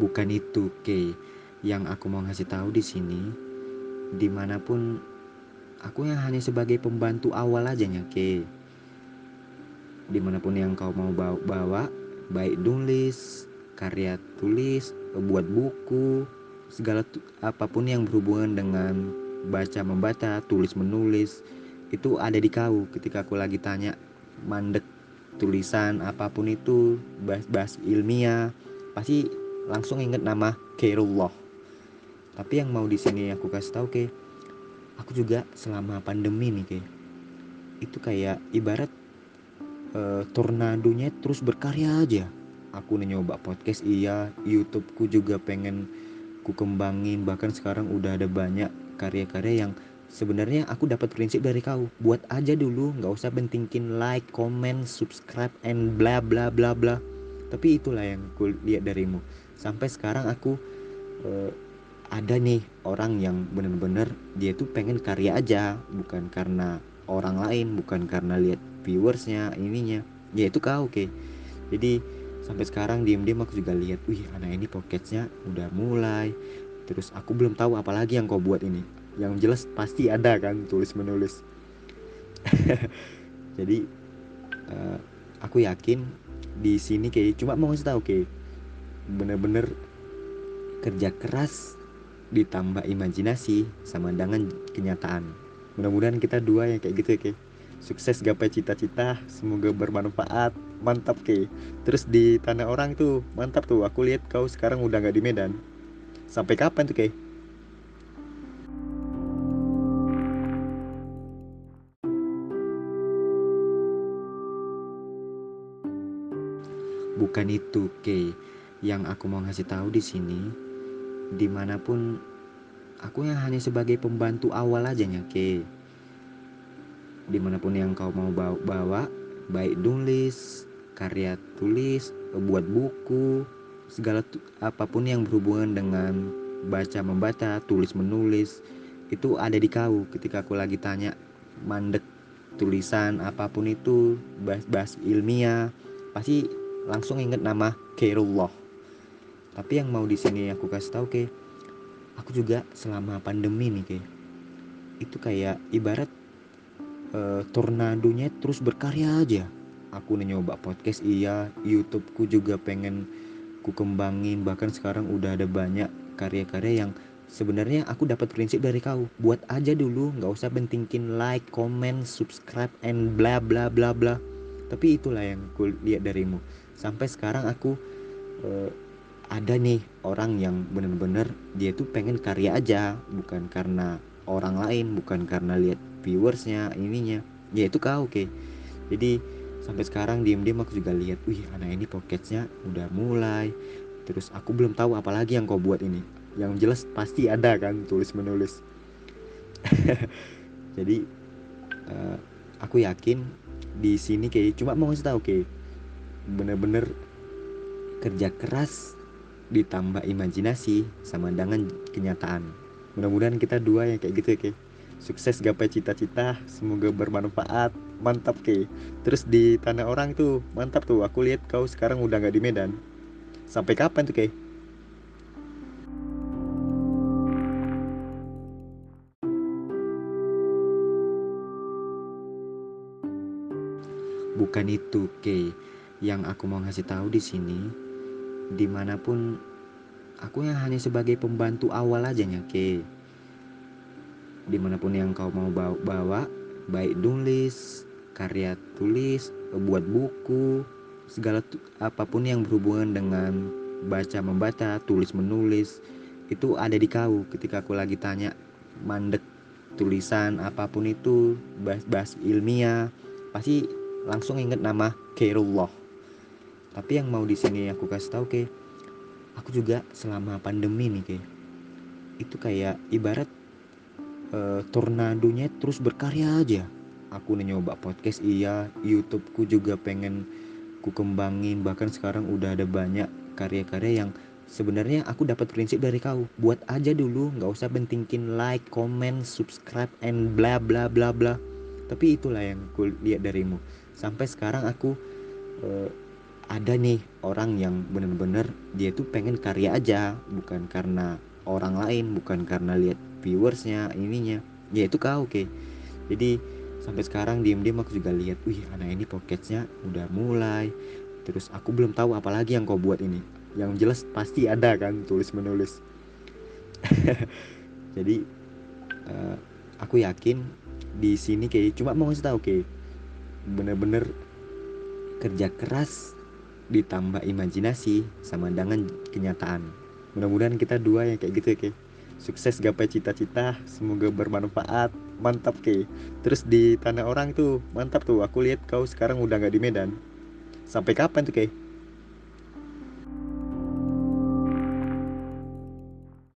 bukan itu Kay yang aku mau ngasih tahu di sini. Di mana pun aku yang hanya sebagai pembantu awal aja nya Kay. Di mana pun yang kau mau bawa, bawa baik nulis karya tulis buat buku segala apa pun yang berhubungan dengan baca membaca tulis menulis itu ada di kau. Ketika aku lagi tanya mandek tulisan apa pun itu bahas-bahas ilmiah pasti langsung inget nama Khairullah. Tapi yang mau di sini aku kasih tahu ke aku juga selama pandemi nih ke itu kayak ibarat uh, tornadonya terus berkarya aja. Aku nyoba podcast iya. YouTubeku juga pengen ku kembangin. Bahkan sekarang udah ada banyak karya-karya yang sebenarnya aku dapat prinsip dari kau. Buat aja dulu nggak usah pentingin like comment subscribe and bla bla bla bla. Tapi itulah yang ku lihat darimu sampai sekarang aku uh, ada nih orang yang bener-bener dia tuh pengen karya aja. Bukan karena orang lain bukan karena lihat viewersnya ininya. Ya itu kau oke. Okay. jadi sampai sekarang diem-diem aku juga lihat wih anak ini pocketnya udah mulai. Terus aku belum tahu apalagi yang kau buat ini. Yang jelas pasti ada kan tulis menulis jadi uh, aku yakin di sini kayak cuma mau ngasih tahu kayak bener-bener kerja keras ditambah imajinasi sama dengan kenyataan. Mudah-mudahan kita dua yang kayak gitu kayak sukses gapai cita-cita semoga bermanfaat. Mantap ke terus di tanah orang tuh mantap tuh. Aku lihat kau sekarang udah nggak di Medan. Sampai kapan tuh ke bukan itu ke yang aku mau ngasih tahu di sini di mana pun aku yang hanya sebagai pembantu awal aja nya ke di mana pun yang kau mau bawa, baik nulis karya tulis buat buku segala apa pun yang berhubungan dengan baca membaca tulis menulis itu ada di kau. Ketika aku lagi tanya mandek tulisan apa pun itu bahas-bahas ilmiah pasti langsung inget nama Khairullah tapi yang mau di sini aku kasih tahu ke aku juga selama pandemi nih ke itu kayak ibarat uh, tornadonya terus berkarya aja. Aku nyoba podcast iya. YouTubeku juga pengen ku kembangin. Bahkan sekarang udah ada banyak karya-karya yang sebenarnya aku dapat prinsip dari kau. Buat aja dulu nggak usah pentingin like comment subscribe and bla bla bla bla. Tapi itulah yang ku lihat darimu. Sampai sekarang aku uh, ada nih orang yang bener-bener dia tuh pengen karya aja bukan karena orang lain bukan karena lihat viewersnya ininya. Ya itu kau oke. Jadi sampai sekarang diem-diem aku juga lihat wih anak ini pocketnya udah mulai. Terus aku belum tahu apalagi yang kau buat ini. Yang jelas pasti ada kan tulis menulis jadi uh, aku yakin di sini kayak cuma mau ngasih tahu kayak bener-bener kerja keras ditambah imajinasi sama dengan kenyataan. Mudah-mudahan kita dua yang kayak gitu ya sukses gapai cita-cita semoga bermanfaat. Mantap ke terus di tanah orang tuh mantap tuh. Aku lihat kau sekarang udah nggak di Medan. Sampai kapan tuh ke bukan itu ke yang aku mau ngasih tahu di sini di mana pun aku yang hanya sebagai pembantu awal aja nya ke di mana pun yang kau mau bawa, baik nulis karya tulis buat buku segala apa pun yang berhubungan dengan baca membaca tulis menulis itu ada di kau. Ketika aku lagi tanya mandek tulisan apa pun itu bahas-bahas ilmiah pasti langsung inget nama Khairullah tapi yang mau di sini aku kasih tahu ke aku juga selama pandemi nih ke itu kayak ibarat uh, tornadonya terus berkarya aja. Aku nyoba podcast iya. YouTubeku juga pengen ku kembangin. Bahkan sekarang udah ada banyak karya-karya yang sebenarnya aku dapat prinsip dari kau. Buat aja dulu nggak usah pentingin like comment subscribe and bla bla bla bla. Tapi itulah yang ku lihat darimu. Sampai sekarang aku uh, ada nih orang yang bener-bener dia tuh pengen karya aja bukan karena orang lain bukan karena lihat viewersnya ininya. Ya itu kau oke. Jadi sampai sekarang diem-diem aku juga lihat wih anak ini podcastnya udah mulai. Terus aku belum tahu apalagi yang kau buat ini. Yang jelas pasti ada kan tulis menulis jadi uh, aku yakin di sini kayak cuma mau ngasih tahu kayak bener-bener kerja keras ditambah imajinasi sama dengan kenyataan. Mudah-mudahan kita dua yang kayak gitu ya kayak sukses gapai cita-cita semoga bermanfaat. Mantap ke. Terus di tanah orang tuh mantap tuh. Aku lihat kau sekarang udah nggak di Medan. Sampai kapan tuh ke